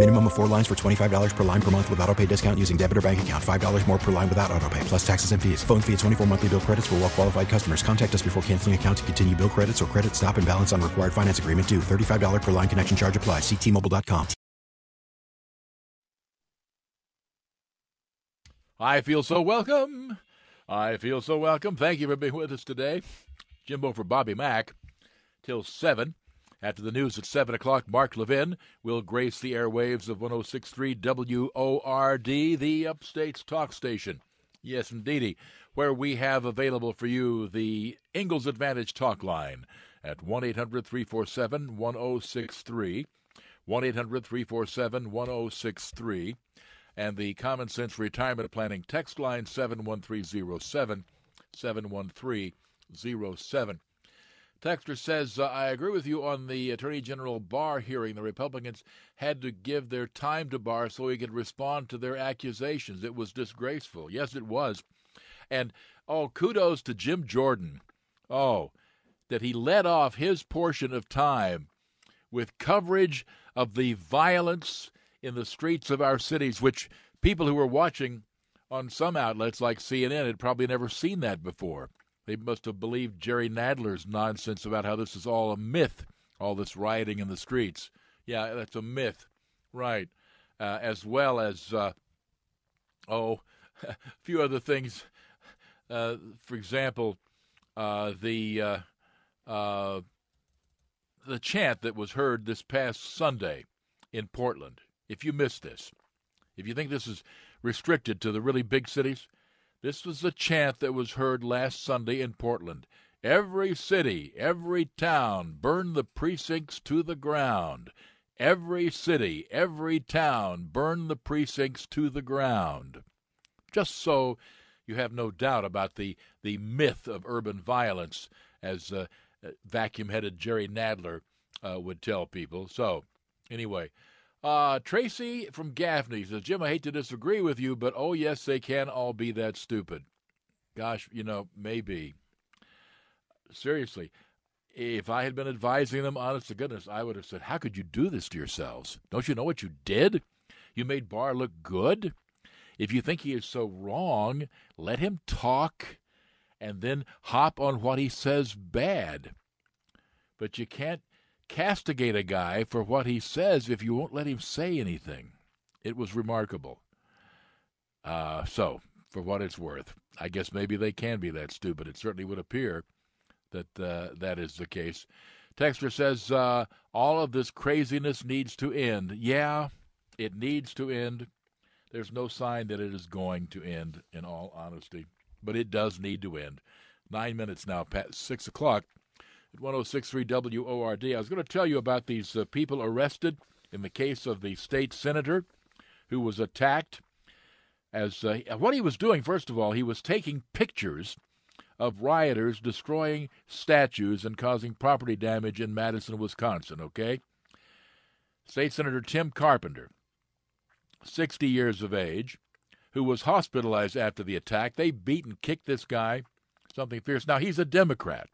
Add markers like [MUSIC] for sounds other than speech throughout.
Minimum of four lines for $25 per line per month with auto pay discount using debit or bank account. $5 more per line without auto pay, plus taxes and fees. Phone fee at 24 monthly bill credits for well qualified customers. Contact us before canceling account to continue bill credits or credit stop and balance on required finance agreement due. $35 per line connection charge applies. Ctmobile.com. I feel so welcome. I feel so welcome. Thank you for being with us today. Jimbo for Bobby Mack till 7. After the news at 7 o'clock, Mark Levin will grace the airwaves of 1063 WORD, the Upstate's talk station. Yes, indeedy, where we have available for you the Ingalls Advantage talk line at 1 800 347 1063. 1 800 347 1063 and the Common Sense Retirement Planning text line 71307 71307. Texter says, uh, I agree with you on the Attorney General Barr hearing. The Republicans had to give their time to Barr so he could respond to their accusations. It was disgraceful. Yes, it was. And, oh, kudos to Jim Jordan. Oh, that he led off his portion of time with coverage of the violence in the streets of our cities, which people who were watching on some outlets like CNN had probably never seen that before. They must have believed Jerry Nadler's nonsense about how this is all a myth, all this rioting in the streets. Yeah, that's a myth, right? Uh, as well as, uh, oh, [LAUGHS] a few other things. Uh, for example, uh, the uh, uh, the chant that was heard this past Sunday in Portland if you missed this, if you think this is restricted to the really big cities, this was the chant that was heard last Sunday in Portland. Every city, every town, burn the precincts to the ground. Every city, every town, burn the precincts to the ground. Just so you have no doubt about the, the myth of urban violence, as uh, vacuum headed Jerry Nadler uh, would tell people. So, anyway, uh, Tracy from Gaffney says, Jim, I hate to disagree with you, but oh, yes, they can all be that stupid. Gosh, you know, maybe. Seriously, if I had been advising them, honest to goodness, I would have said, How could you do this to yourselves? Don't you know what you did? You made Barr look good. If you think he is so wrong, let him talk and then hop on what he says bad. But you can't castigate a guy for what he says if you won't let him say anything. It was remarkable. Uh, so, for what it's worth, I guess maybe they can be that stupid. It certainly would appear that uh, that is the case. Texter says uh, all of this craziness needs to end. Yeah, it needs to end. There's no sign that it is going to end, in all honesty, but it does need to end. Nine minutes now, past six o'clock at 1063 WORD. I was going to tell you about these uh, people arrested in the case of the state senator who was attacked. As uh, what he was doing, first of all, he was taking pictures of rioters destroying statues and causing property damage in Madison, Wisconsin. Okay, State Senator Tim Carpenter, 60 years of age, who was hospitalized after the attack. They beat and kicked this guy, something fierce. Now he's a Democrat.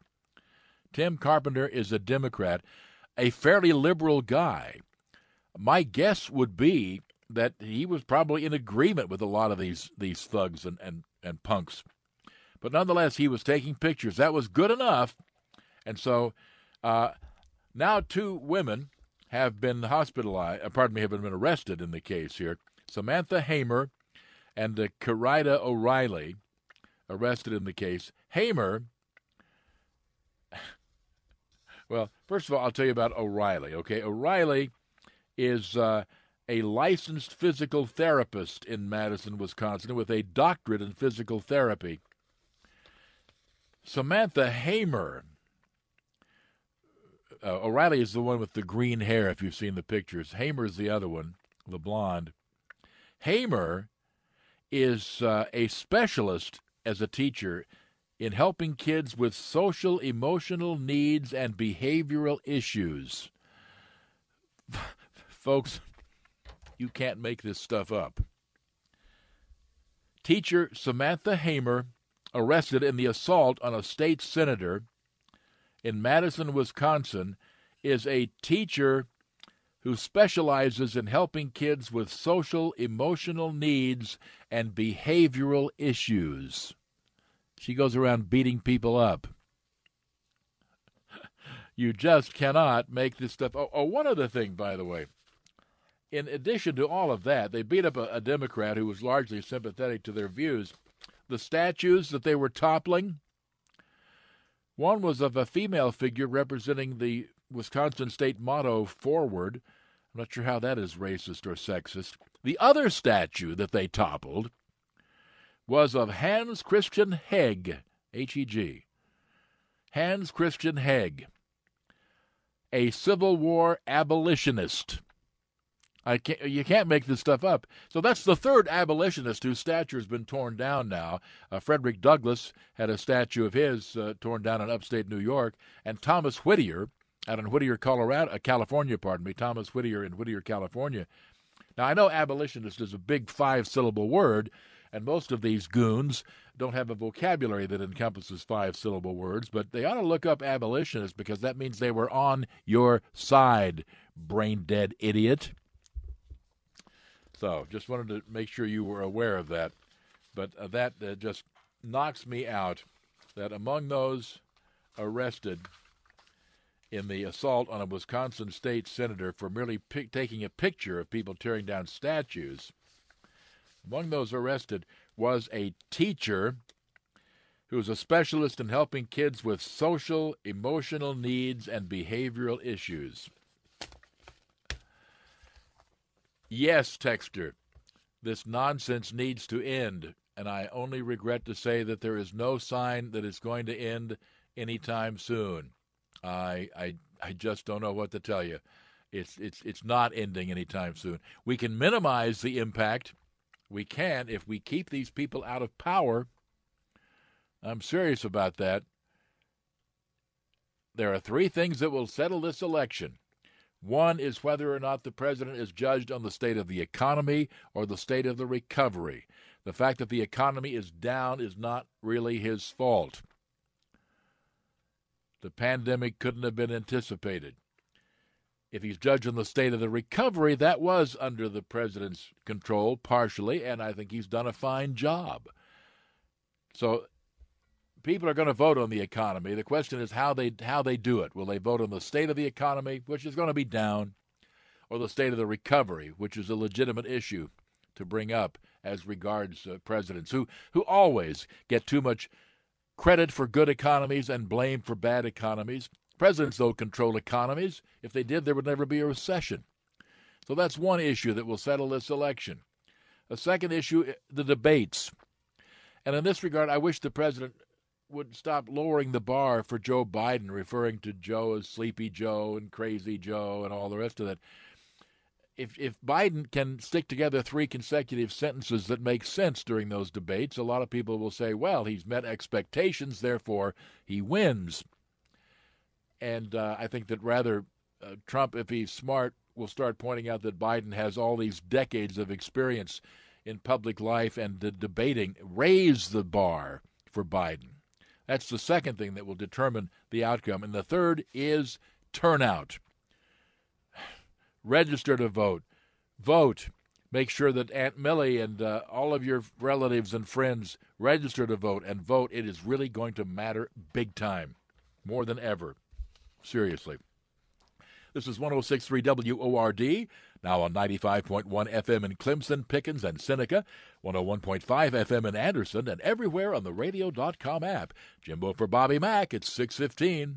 Tim Carpenter is a Democrat, a fairly liberal guy. My guess would be that he was probably in agreement with a lot of these these thugs and, and, and punks. But nonetheless, he was taking pictures. That was good enough. And so uh, now two women have been hospitalized, uh, pardon me, have been arrested in the case here. Samantha Hamer and uh, Kerida O'Reilly arrested in the case. Hamer well, first of all, I'll tell you about O'Reilly. Okay, O'Reilly is uh, a licensed physical therapist in Madison, Wisconsin, with a doctorate in physical therapy. Samantha Hamer. Uh, O'Reilly is the one with the green hair, if you've seen the pictures. Hamer is the other one, the blonde. Hamer is uh, a specialist as a teacher in helping kids with social, emotional needs and behavioral issues. [LAUGHS] Folks, you can't make this stuff up. Teacher Samantha Hamer arrested in the assault on a state senator in Madison, Wisconsin, is a teacher who specializes in helping kids with social, emotional needs and behavioral issues. She goes around beating people up. [LAUGHS] you just cannot make this stuff. Oh, oh, one other thing, by the way. In addition to all of that, they beat up a, a Democrat who was largely sympathetic to their views. The statues that they were toppling, one was of a female figure representing the Wisconsin state motto, Forward, I'm not sure how that is racist or sexist. The other statue that they toppled was of Hans Christian Heg, H E G. Hans Christian Heg, a Civil War abolitionist. I can't, you can't make this stuff up. So that's the third abolitionist whose statue has been torn down now. Uh, Frederick Douglass had a statue of his uh, torn down in upstate New York, and Thomas Whittier out in Whittier, Colorado, uh, California, pardon me, Thomas Whittier in Whittier, California. Now, I know abolitionist is a big five syllable word, and most of these goons don't have a vocabulary that encompasses five syllable words, but they ought to look up abolitionist because that means they were on your side, brain dead idiot. So, just wanted to make sure you were aware of that. But uh, that uh, just knocks me out that among those arrested, in the assault on a Wisconsin state senator for merely pic- taking a picture of people tearing down statues. Among those arrested was a teacher who was a specialist in helping kids with social, emotional needs, and behavioral issues. Yes, Texter, this nonsense needs to end, and I only regret to say that there is no sign that it's going to end anytime soon. I I I just don't know what to tell you. It's it's it's not ending anytime soon. We can minimize the impact. We can if we keep these people out of power. I'm serious about that. There are three things that will settle this election. One is whether or not the president is judged on the state of the economy or the state of the recovery. The fact that the economy is down is not really his fault. The pandemic couldn't have been anticipated. If he's judged on the state of the recovery, that was under the president's control partially, and I think he's done a fine job. So people are going to vote on the economy. The question is how they how they do it. Will they vote on the state of the economy, which is going to be down, or the state of the recovery, which is a legitimate issue to bring up as regards uh, presidents who who always get too much credit for good economies and blame for bad economies. Presidents don't control economies. If they did, there would never be a recession. So that's one issue that will settle this election. A second issue, eh, the debates. And in this regard, I wish the president would stop lowering the bar for Joe Biden, referring to Joe as Sleepy Joe and Crazy Joe and all the rest of that if if Biden can stick together three consecutive sentences that make sense during those debates, a lot of people will say, "Well, he's met expectations, therefore he wins." And uh, I think that rather uh, Trump, if he's smart, will start pointing out that Biden has all these decades of experience in public life and the debating. Raise the bar for Biden. That's the second thing that will determine the outcome. And the third is turnout [SIGHS] register to vote. Vote. Make sure that Aunt Millie and uh, all of your relatives and friends register to vote and vote. It is really going to matter big time, more than ever. Seriously. This is 1063 WORD, now on 95.1 FM in Clemson, Pickens, and Seneca, 101.5 FM in Anderson, and everywhere on the radio.com app. Jimbo for Bobby Mack, it's 615.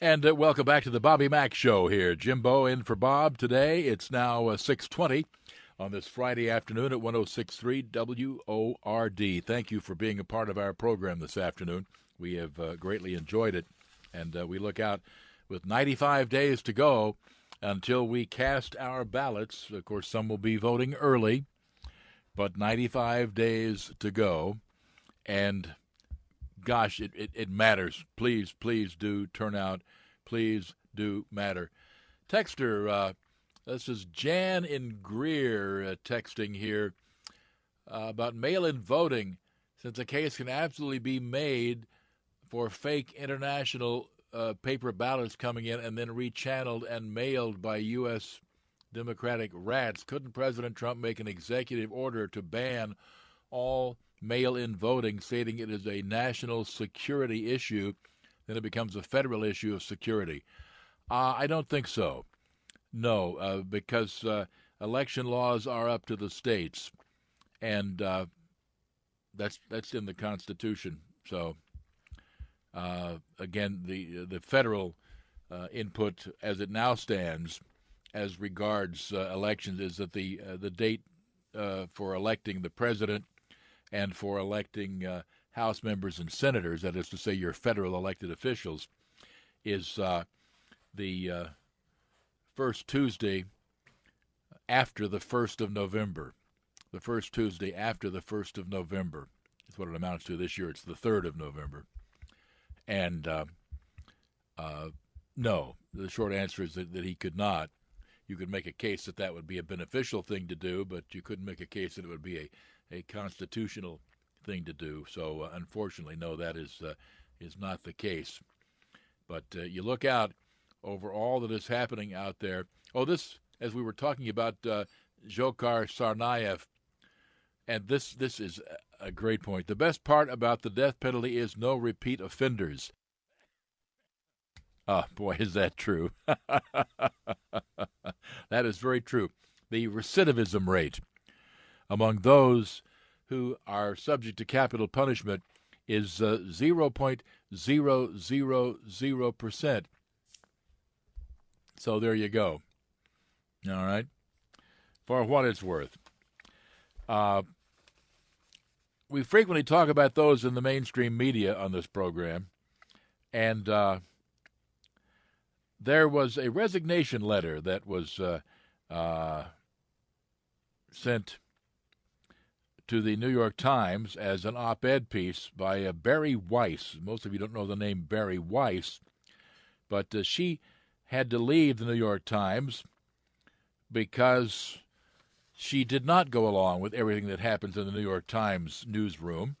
And uh, welcome back to the Bobby Mack Show here. Jimbo in for Bob today. It's now uh, 620 on this Friday afternoon at 1063 WORD. Thank you for being a part of our program this afternoon. We have uh, greatly enjoyed it. And uh, we look out with 95 days to go until we cast our ballots. Of course, some will be voting early, but 95 days to go. And gosh, it, it, it matters. Please, please do turn out. Please do matter. Texter, uh, this is Jan in Greer uh, texting here uh, about mail in voting, since a case can absolutely be made for fake international uh, paper ballots coming in and then rechanneled and mailed by U.S. Democratic rats. Couldn't President Trump make an executive order to ban all mail in voting, stating it is a national security issue? Then it becomes a federal issue of security. Uh, I don't think so. No, uh, because uh, election laws are up to the states, and uh, that's that's in the Constitution. So uh, again, the the federal uh, input as it now stands, as regards elections, is that the the date for electing the president and for electing uh, House members and senators, that is to say, your federal elected officials, is the first Tuesday after the first of November. The first Tuesday after the first of November is what it amounts to this year. It's the third of November. And uh, uh, no, the short answer is that, that he could not. You could make a case that that would be a beneficial thing to do, but you couldn't make a case that it would be a, a constitutional thing to do. So, uh, unfortunately, no, that is uh, is not the case. But uh, you look out over all that is happening out there. Oh, this, as we were talking about uh, Dzhokhar Tsarnaev, and this this is a great point. The best part about the death penalty is no repeat offenders. Ah, oh, boy, is that true. [LAUGHS] that is very true. The recidivism rate among those who are subject to capital punishment is uh, 0.000%. So there you go. All right. For what it's worth. Uh, we frequently talk about those in the mainstream media on this program, and uh, there was a resignation letter that was uh, uh, sent to the New York Times as an op ed piece by uh, Bari Weiss. Most of you don't know the name Bari Weiss, but uh, she had to leave the New York Times because she did not go along with everything that happens in the New York Times newsroom.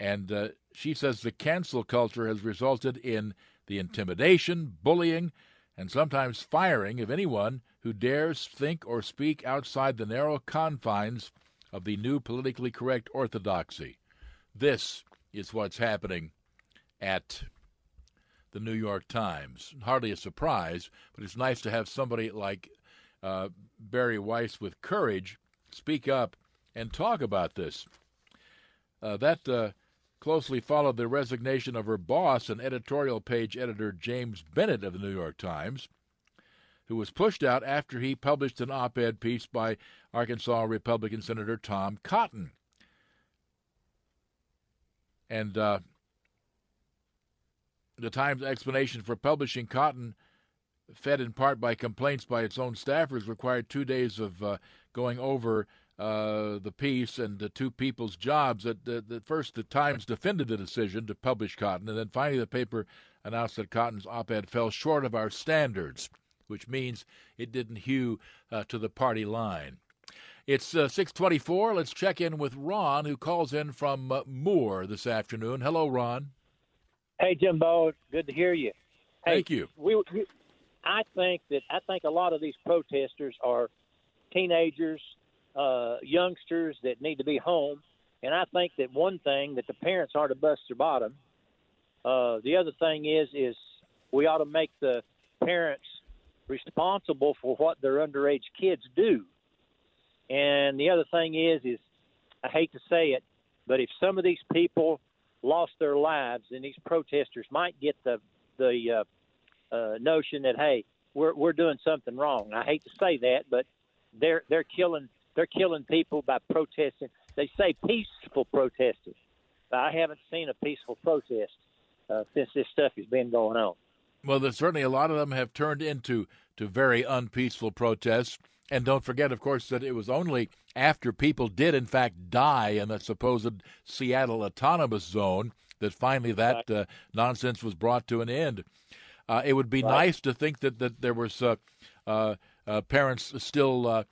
And uh, she says the cancel culture has resulted in the intimidation, bullying, and sometimes firing of anyone who dares think or speak outside the narrow confines of the new politically correct orthodoxy. This is what's happening at the New York Times. Hardly a surprise, but it's nice to have somebody like uh, Bari Weiss with courage speak up and talk about this. Uh, that uh, closely followed the resignation of her boss and editorial page editor James Bennet of the New York Times, who was pushed out after he published an op ed piece by Arkansas Republican Senator Tom Cotton. And uh, the Times' explanation for publishing Cotton, fed in part by complaints by its own staffers, required two days of uh, going over uh, the piece and the two people's jobs. At, first, the Times defended the decision to publish Cotton, and then finally the paper announced that Cotton's op-ed fell short of our standards, which means it didn't hew uh, to the party line. It's uh, 624. Let's check in with Ron, who calls in from uh, Moore this afternoon. Hello, Ron. Hey, Jimbo. Good to hear you. Hey, Thank you. We, we, I think that I think a lot of these protesters are teenagers, uh, youngsters that need to be home, and I think that one thing that the parents are to bust their bottom. Uh, the other thing is is we ought to make the parents responsible for what their underage kids do. And the other thing is is I hate to say it, but if some of these people lost their lives, then these protesters might get the the uh, uh, notion that hey, we're we're doing something wrong. I hate to say that, but they're they're killing they're killing people by protesting. They say peaceful protesting. I haven't seen a peaceful protest uh, since this stuff has been going on. Well, there's certainly a lot of them have turned into to very unpeaceful protests. And don't forget, of course, that it was only after people did, in fact, die in that supposed Seattle autonomous zone that finally that uh, nonsense was brought to an end. Uh, it would be Right. nice to think that, that there was uh, uh, uh, parents still uh,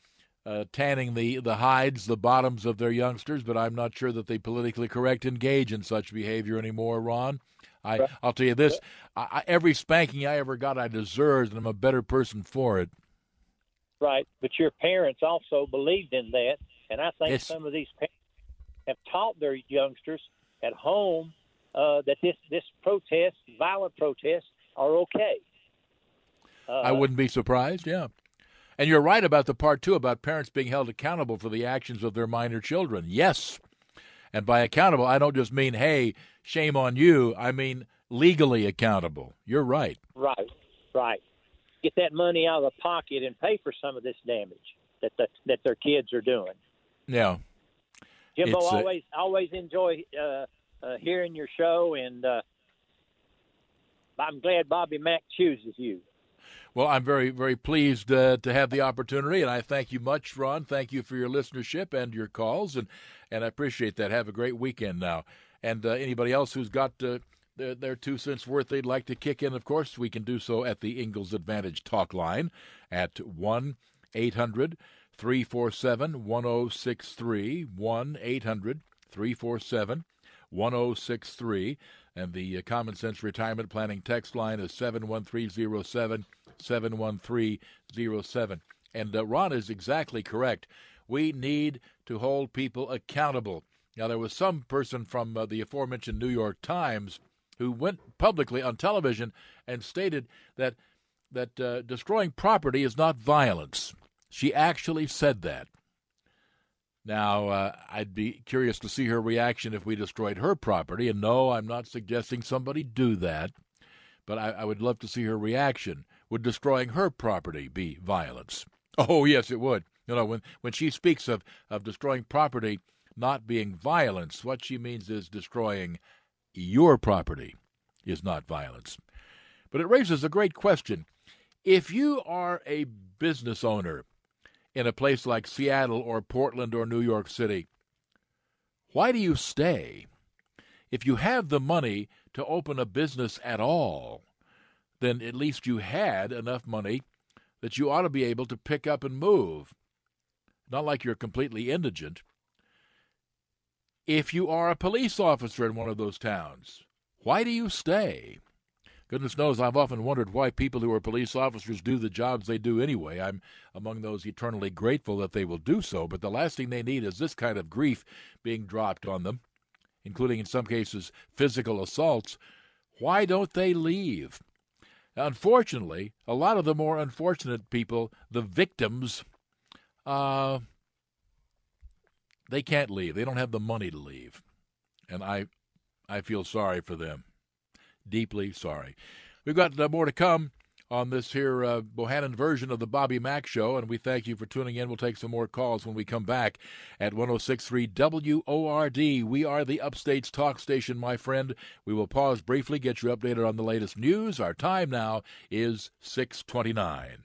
uh, tanning the, the hides, the bottoms of their youngsters, but I'm not sure that the politically correct engage in such behavior anymore, Ron. I, I'll tell you this: I, I, every spanking I ever got, I deserved, and I'm a better person for it. Right, but your parents also believed in that, and I think Yes. some of these parents have taught their youngsters at home uh, that this this protest, violent protests, are okay. Uh, I wouldn't be surprised. Yeah. And you're right about the part too about parents being held accountable for the actions of their minor children. Yes. And by accountable, I don't just mean, hey, shame on you. I mean legally accountable. You're right. Right, right. Get that money out of the pocket and pay for some of this damage that the, that their kids are doing. Yeah. Jimbo, It's, uh, always always enjoy uh, uh, hearing your show, and uh, I'm glad Bobby Mack chooses you. Well, I'm very, very pleased uh, to have the opportunity, and I thank you much, Ron. Thank you for your listenership and your calls, and, and I appreciate that. Have a great weekend now. And uh, anybody else who's got uh, their, their two cents worth they'd like to kick in, of course, we can do so at the Ingalls Advantage talk line at 1 800 347 1063. 1 800 347 1063. And the uh, Common Sense Retirement Planning text line is 71307 71307. And uh, Ron is exactly correct. We need to hold people accountable. Now, there was some person from uh, the aforementioned New York Times who went publicly on television and stated that that uh, destroying property is not violence. She actually said that. Now, uh, I'd be curious to see her reaction if we destroyed her property. And no, I'm not suggesting somebody do that, but I, I would love to see her reaction. Would destroying her property be violence? Oh, yes, it would. You know, when, when she speaks of, of destroying property not being violence, what she means is destroying your property is not violence. But it raises a great question. If you are a business owner in a place like Seattle or Portland or New York City, why do you stay? If you have the money to open a business at all, then at least you had enough money that you ought to be able to pick up and move. Not like you're completely indigent. If you are a police officer in one of those towns, why do you stay? Goodness knows I've often wondered why people who are police officers do the jobs they do anyway. I'm among those eternally grateful that they will do so, but the last thing they need is this kind of grief being dropped on them, including in some cases physical assaults. Why don't they leave? Unfortunately, a lot of the more unfortunate people, the victims, uh, they can't leave. They don't have the money to leave. And I I feel sorry for them. Deeply sorry. We've got more to come on this here uh, Bohannon version of the Bobby Mack Show, and we thank you for tuning in. We'll take some more calls when we come back at 1063 WORD. We are the Upstate's talk station, my friend. We will pause briefly, get you updated on the latest news. Our time now is 629.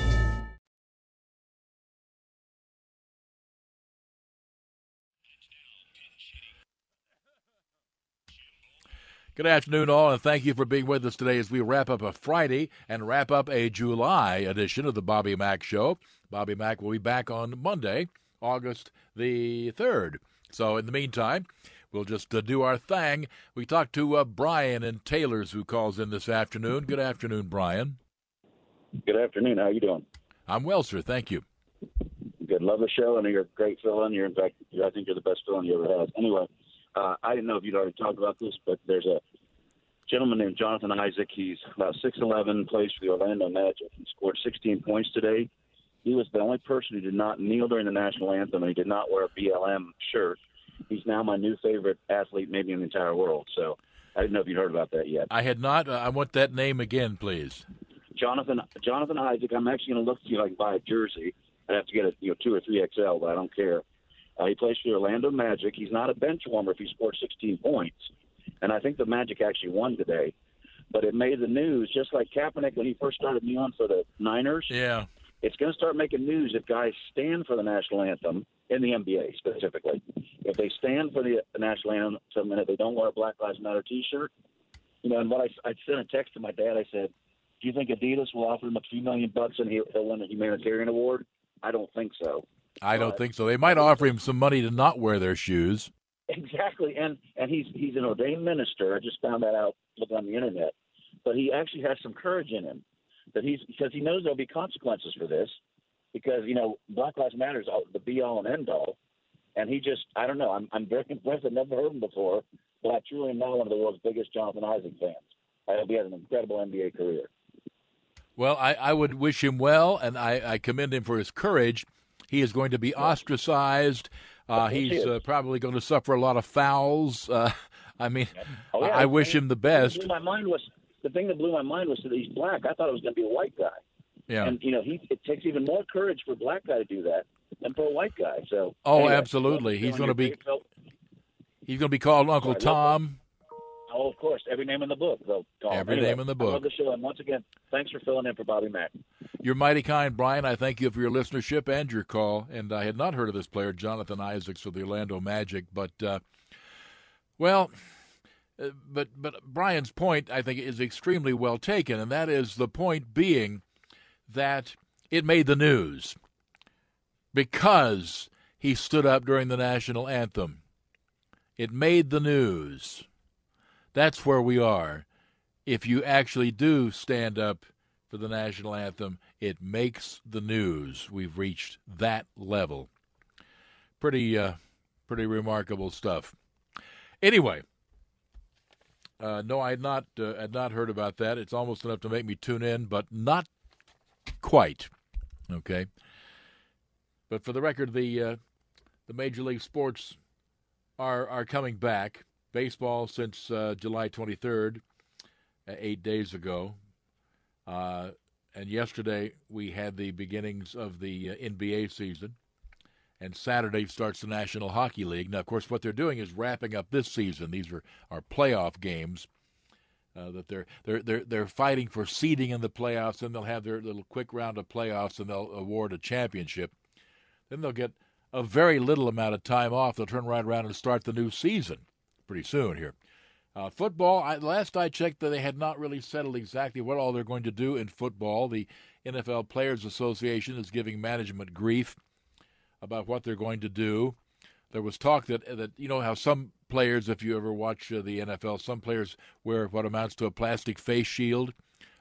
Good afternoon, all, and thank you for being with us today as we wrap up a Friday and wrap up a July edition of the Bobby Mack Show. Bobby Mack will be back on Monday, August the 3rd. So, in the meantime, we'll just uh, do our thing. We talked to uh, Brian and Taylors who calls in this afternoon. Good afternoon, Brian. Good afternoon. How are you doing? I'm well, sir. Thank you. Good. Love the show, and you're a great fill-in. You're, in fact, I think you're the best fill-in you ever had. Anyway, uh, I didn't know if you'd already talked about this, but there's a gentleman named Jonathan Isaac. He's about 6'11, plays for the Orlando Magic. He scored 16 points today. He was the only person who did not kneel during the national anthem, and he did not wear a BLM shirt. He's now my new favorite athlete, maybe in the entire world. So I didn't know if you'd heard about that yet. I had not. Uh, I want that name again, please. Jonathan Jonathan Isaac. I'm actually going to look to see if I can buy a jersey. I'd have to get a you know two or three XL, but I don't care. Uh, he plays for the Orlando Magic. He's not a bench warmer if he scores 16 points, and I think the Magic actually won today. But it made the news, just like Kaepernick when he first started kneeling for the Niners. Yeah, it's going to start making news if guys stand for the national anthem in the NBA specifically. If they stand for the national anthem and if they don't wear a Black Lives Matter T-shirt, you know. And what I, I sent a text to my dad. I said, "Do you think Adidas will offer him a few million bucks and he'll, he'll win a humanitarian award?" I don't think so. I don't think so. They might offer him some money to not wear their shoes. Exactly, and and he's he's an ordained minister. I just found that out looking on the internet. But he actually has some courage in him that he's because he knows there'll be consequences for this because you know Black Lives Matter is all, the be all and end all, and he just I don't know. I'm I'm very [LAUGHS] impressed. I've never heard him before, but I truly am now one of the world's biggest Jonathan Isaac fans. I hope he has an incredible NBA career. Well, I, I would wish him well, and I, I commend him for his courage. He is going to be ostracized. Uh, he's uh, probably going to suffer a lot of fouls. [LAUGHS] Uh, I mean, oh, yeah. I wish him the best. My mind was the thing that blew my mind was that he's black. I thought it was going to be a white guy. Yeah. And you know, he it takes even more courage for a black guy to do that than for a white guy. So oh, anyway, absolutely, he's going to be. He's going to be called Uncle Tom. Oh, of course, every name in the book, though. Tom. Every Anyway, name in the I love book. the show, and once again, thanks for filling in for Bobby Mack. You're mighty kind, Brian. I thank you for your listenership and your call. And I had not heard of this player, Jonathan Isaacs of the Orlando Magic, but uh, well, uh, but but Brian's point I think is extremely well taken, and that is the point being that it made the news because he stood up during the national anthem. It made the news. That's where we are. If you actually do stand up for the national anthem, it makes the news. We've reached that level. Pretty, uh, pretty remarkable stuff. Anyway, uh, no, I had not uh, had not heard about that. It's almost enough to make me tune in, but not quite. Okay. But for the record, the uh, the major league sports are are coming back. Baseball since uh, July 23rd, uh, eight days ago, uh, and yesterday we had the beginnings of the uh, NBA season. And Saturday starts the National Hockey League. Now, of course, what they're doing is wrapping up this season. These are, are playoff games uh, that they're they're they're they're fighting for seeding in the playoffs. and they'll have their little quick round of playoffs, and they'll award a championship. Then they'll get a very little amount of time off. They'll turn right around and start the new season pretty soon here. Uh, football, I, last I checked, that they had not really settled exactly what all they're going to do in football. The NFL Players Association is giving management grief about what they're going to do. There was talk that that you know how some players, if you ever watch uh, the NFL, some players wear what amounts to a plastic face shield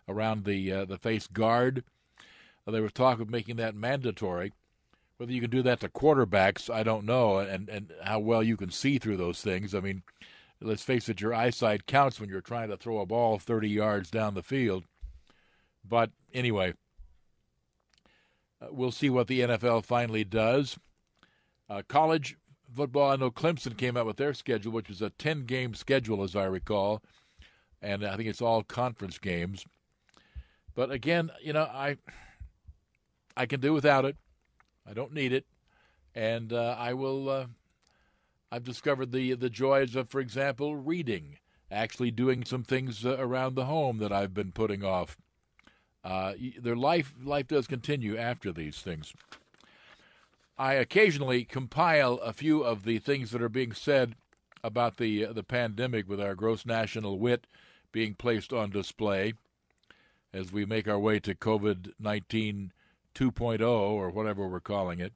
around the uh, the face guard. There was talk of making that mandatory. Whether you can do that to quarterbacks, I don't know, and and how well you can see through those things. I mean, let's face it, your eyesight counts when you're trying to throw a ball 30 yards down the field. But anyway, uh, we'll see what the NFL finally does. Uh, college football, I know Clemson came out with their schedule, which is a 10 game schedule, as I recall, and I think it's all conference games. But again, you know, I I can do without it. I don't need it, and uh, I will. Uh, I've discovered the the joys of, for example, reading, actually doing some things uh, around the home that I've been putting off. Uh, their life life does continue after these things. I occasionally compile a few of the things that are being said about the uh, the pandemic with our gross national wit being placed on display as we make our way to COVID 19 2.0 or whatever we're calling it.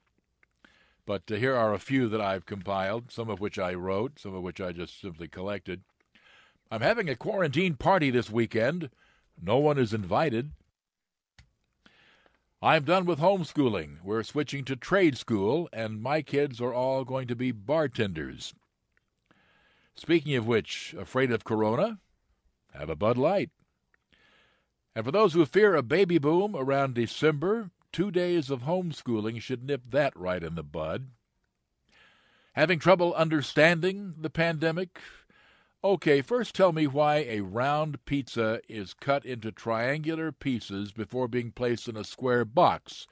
But uh, here are a few that I've compiled, some of which I wrote, some of which I just simply collected. I'm having a quarantine party this weekend. No one is invited. I'm done with homeschooling. We're switching to trade school, and my kids are all going to be bartenders. Speaking of which, afraid of corona? Have a Bud Light. And for those who fear a baby boom around December, two days of homeschooling should nip that right in the bud. Having trouble understanding the pandemic? Okay, first tell me why a round pizza is cut into triangular pieces before being placed in a square box.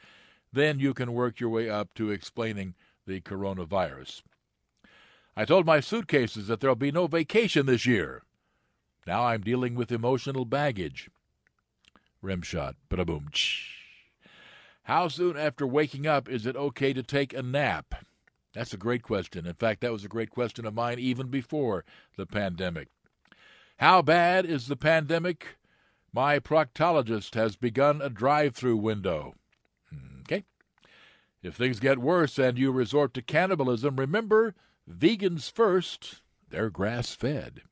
Then you can work your way up to explaining the coronavirus. I told my suitcases that there'll be no vacation this year. Now I'm dealing with emotional baggage. Rim shot. Ba-da-boom. How soon after waking up is it okay to take a nap? That's a great question. In fact, that was a great question of mine even before the pandemic. How bad is the pandemic? My proctologist has begun a drive through window. Okay. If things get worse and you resort to cannibalism, remember vegans first, they're grass fed.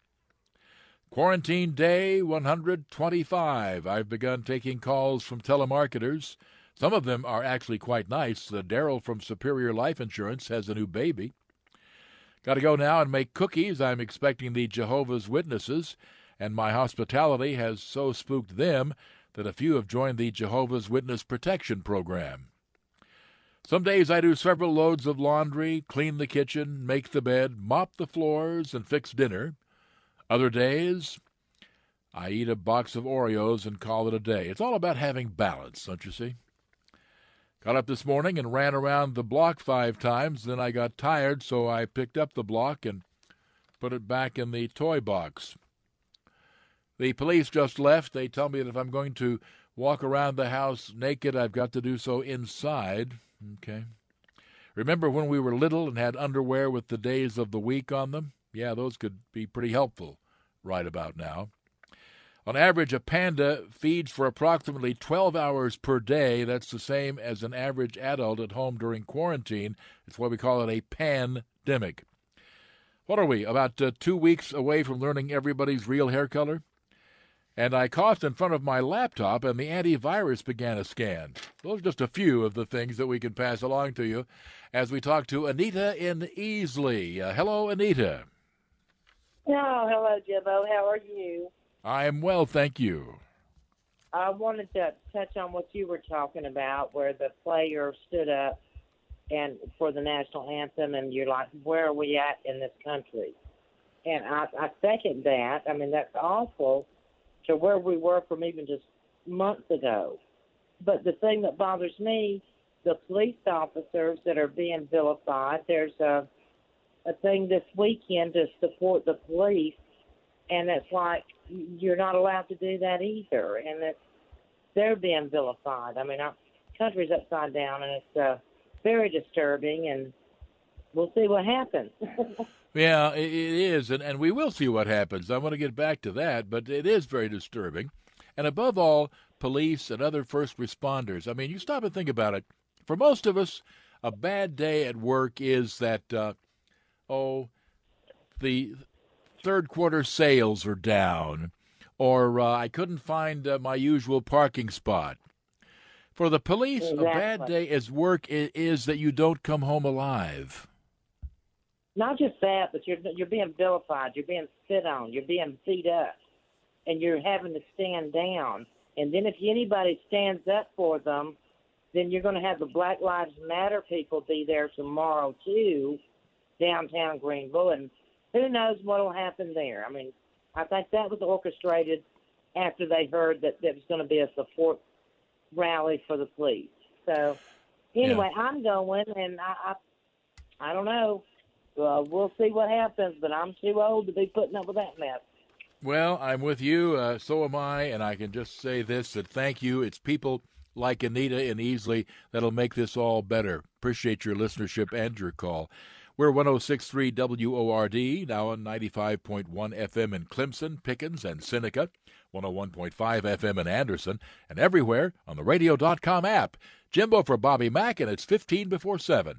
Quarantine day 125. I've begun taking calls from telemarketers. Some of them are actually quite nice. The Daryl from Superior Life Insurance has a new baby. Got to go now and make cookies. I'm expecting the Jehovah's Witnesses, and my hospitality has so spooked them that a few have joined the Jehovah's Witness Protection Program. Some days I do several loads of laundry, clean the kitchen, make the bed, mop the floors, and fix dinner. Other days, I eat a box of Oreos and call it a day. It's all about having balance, don't you see? Got up this morning and ran around the block five times. Then I got tired, so I picked up the block and put it back in the toy box. The police just left. They tell me that if I'm going to walk around the house naked, I've got to do so inside. Okay. Remember when we were little and had underwear with the days of the week on them? Yeah, those could be pretty helpful right about now. On average, a panda feeds for approximately 12 hours per day. That's the same as an average adult at home during quarantine. It's why we call it a pandemic. What are we, about uh, two weeks away from learning everybody's real hair color? And I coughed in front of my laptop, and the antivirus began a scan. Those are just a few of the things that we can pass along to you as we talk to Anita in Easley. Uh, hello, Anita. Oh, hello, Jimbo. How are you? I am well, thank you. I wanted to touch on what you were talking about, where the player stood up and for the national anthem, and you're like, "Where are we at in this country?" And I, I second that. I mean, that's awful to where we were from even just months ago. But the thing that bothers me, the police officers that are being vilified. There's a a thing this weekend to support the police, and it's like you're not allowed to do that either, and it's they're being vilified. I mean, our country's upside down, and it's uh, very disturbing, and we'll see what happens. [LAUGHS] yeah, it is, and, and we will see what happens. I want to get back to that, but it is very disturbing. And above all, police and other first responders. I mean, you stop and think about it. For most of us, a bad day at work is that, uh, oh, the third quarter sales are down, or uh, I couldn't find uh, my usual parking spot. For the police, exactly. a bad day at work is, is, that you don't come home alive. Not just that, but you're you're being vilified, you're being spit on, you're being beat up, and you're having to stand down. And then if anybody stands up for them, then you're going to have the Black Lives Matter people be there tomorrow too, downtown Greenville, and who knows what will happen there. I mean, I think that was orchestrated after they heard that there was going to be a support rally for the police. So, anyway, yeah. I'm going, and I, I, I don't know. Uh, we'll see what happens, but I'm too old to be putting up with that mess. Well, I'm with you. Uh, so am I, and I can just say this: that thank you. It's people like Anita and Easley that'll make this all better. Appreciate your listenership and your call. We're 1063 WORD, now on 95.1 FM in Clemson, Pickens, and Seneca, 101.5 FM in Anderson, and everywhere on the radio.com app. Jimbo for Bobby Mack, and it's 15 before 7.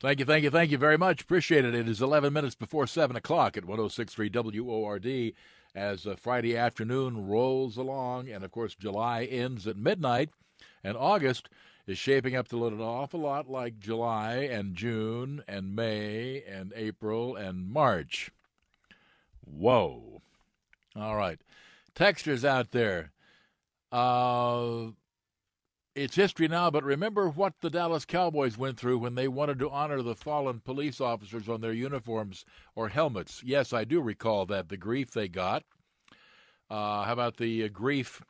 Thank you, thank you, thank you very much. Appreciate it. It is 11 minutes before 7 o'clock at 1063 WORD as uh, Friday afternoon rolls along. And of course, July ends at midnight, and August is shaping up to look an awful lot like July and June and May and April and March. Whoa. All right. Textures out there. Uh, it's history now, but remember what the Dallas Cowboys went through when they wanted to honor the fallen police officers on their uniforms or helmets. Yes, I do recall that, the grief they got. Uh, how about the uh, grief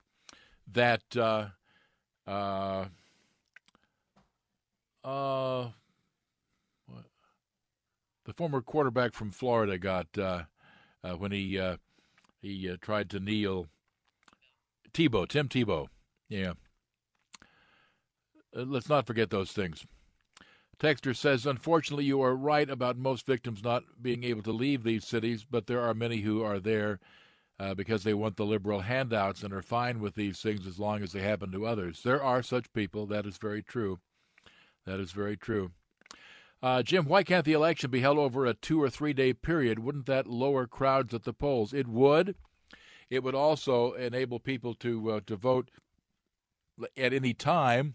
that uh, uh Uh, the former quarterback from Florida got uh, uh, when he uh, he uh, tried to kneel. Tebow, Tim Tebow, yeah. Uh, let's not forget those things. Texter says, Unfortunately, you are right about most victims not being able to leave these cities, but there are many who are there uh, because they want the liberal handouts and are fine with these things as long as they happen to others. There are such people. That is very true. That is very true. Uh, Jim, why can't the election be held over a two or three day period? Wouldn't that lower crowds at the polls? It would. It would also enable people to uh, to vote at any time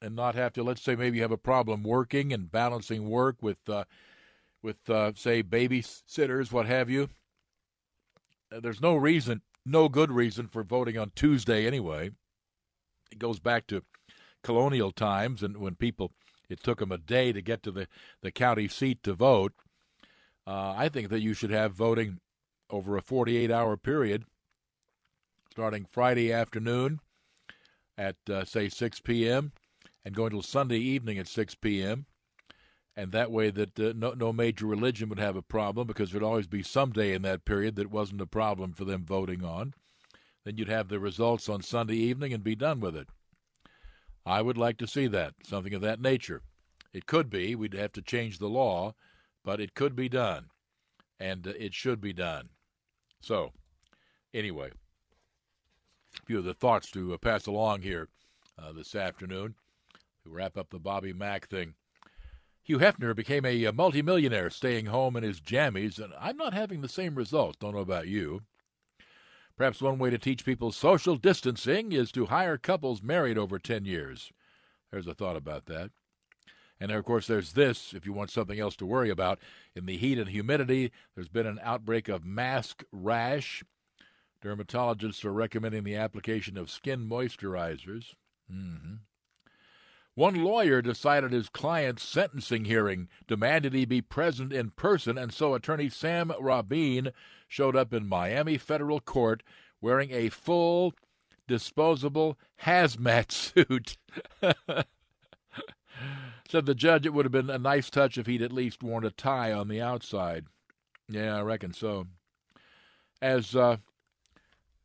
and not have to. Let's say maybe you have a problem working and balancing work with uh, with uh, say babysitters, what have you. Uh, there's no reason, no good reason for voting on Tuesday anyway. It goes back to colonial times and when people it took them a day to get to the, the county seat to vote. Uh, I think that you should have voting over a 48 hour period starting Friday afternoon at, uh, say, 6 p.m. and going till Sunday evening at 6 p.m. And that way, that uh, no, no major religion would have a problem because there'd always be some day in that period that wasn't a problem for them voting on. Then you'd have the results on Sunday evening and be done with it. I would like to see that, something of that nature. It could be, we'd have to change the law, but it could be done, and uh, it should be done. So, anyway, a few of the thoughts to uh, pass along here uh, this afternoon wrap up the Bobby Mack thing. Hugh Hefner became a, a multimillionaire staying home in his jammies, and I'm not having the same results. Don't know about you. Perhaps one way to teach people social distancing is to hire couples married over 10 years. There's a thought about that. And of course, there's this if you want something else to worry about. In the heat and humidity, there's been an outbreak of mask rash. Dermatologists are recommending the application of skin moisturizers. Mm-hmm. One lawyer decided his client's sentencing hearing demanded he be present in person, and so attorney Sam Rabin showed up in Miami federal court wearing a full disposable hazmat [LAUGHS] suit. Said the judge it would have been a nice touch if he'd at least worn a tie on the outside. Yeah, I reckon so. As uh,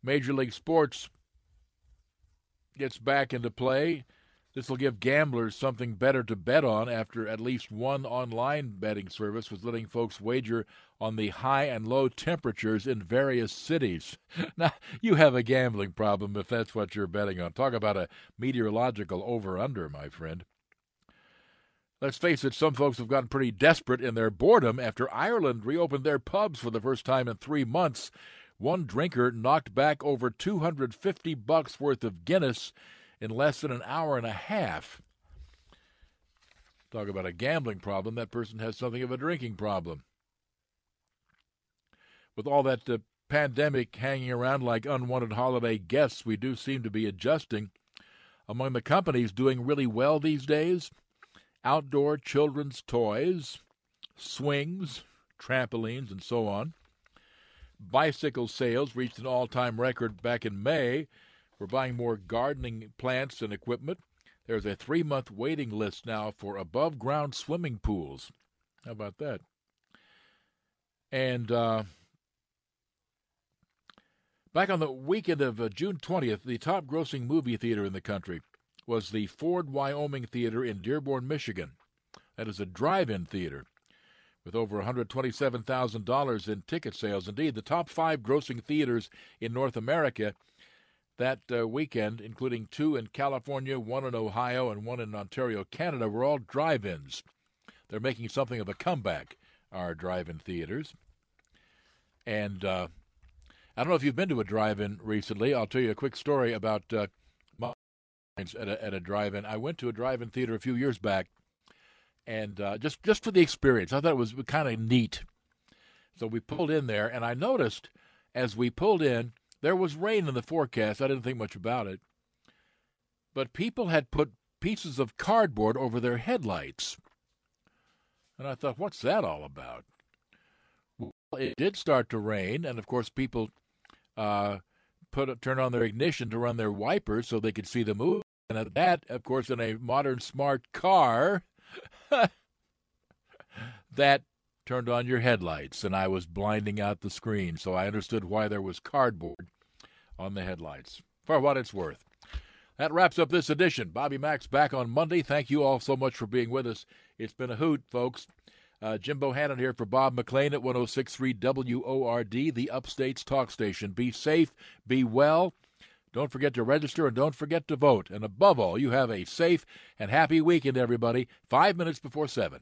Major League Sports gets back into play, this will give gamblers something better to bet on after at least one online betting service was letting folks wager on the high and low temperatures in various cities. [LAUGHS] Now, you have a gambling problem if that's what you're betting on. Talk about a meteorological over under, my friend. Let's face it, some folks have gotten pretty desperate in their boredom after Ireland reopened their pubs for the first time in three months. One drinker knocked back over 250 bucks worth of Guinness in less than an hour and a half. Talk about a gambling problem. That person has something of a drinking problem. With all that uh, pandemic hanging around like unwanted holiday guests, we do seem to be adjusting. Among the companies doing really well these days, outdoor children's toys, swings, trampolines, and so on. Bicycle sales reached an all time record back in May we're buying more gardening plants and equipment. There's a three month waiting list now for above ground swimming pools. How about that? And uh, back on the weekend of uh, June 20th, the top grossing movie theater in the country was the Ford Wyoming Theater in Dearborn, Michigan. That is a drive in theater with over $127,000 in ticket sales. Indeed, the top five grossing theaters in North America that uh, weekend, including two in California, one in Ohio, and one in Ontario, Canada, were all drive ins. They're making something of a comeback, our drive in theaters. And uh, I don't know if you've been to a drive in recently. I'll tell you a quick story about uh, at a, at a drive in. I went to a drive in theater a few years back, and uh, just, just for the experience, I thought it was kind of neat. So we pulled in there, and I noticed as we pulled in, there was rain in the forecast. I didn't think much about it. But people had put pieces of cardboard over their headlights. And I thought, what's that all about? Well, it did start to rain, and of course, people uh, put turn on their ignition to run their wipers so they could see the move. And that, of course, in a modern smart car, [LAUGHS] that turned on your headlights, and I was blinding out the screen, so I understood why there was cardboard on the headlights. For what it's worth. That wraps up this edition. Bobby Mack's back on Monday. Thank you all so much for being with us. It's been a hoot, folks. Uh, Jim Bohannon here for Bob McLean at 1063 WORD, the Upstate's talk station. Be safe, be well. Don't forget to register and don't forget to vote. And above all, you have a safe and happy weekend, everybody. Five minutes before seven.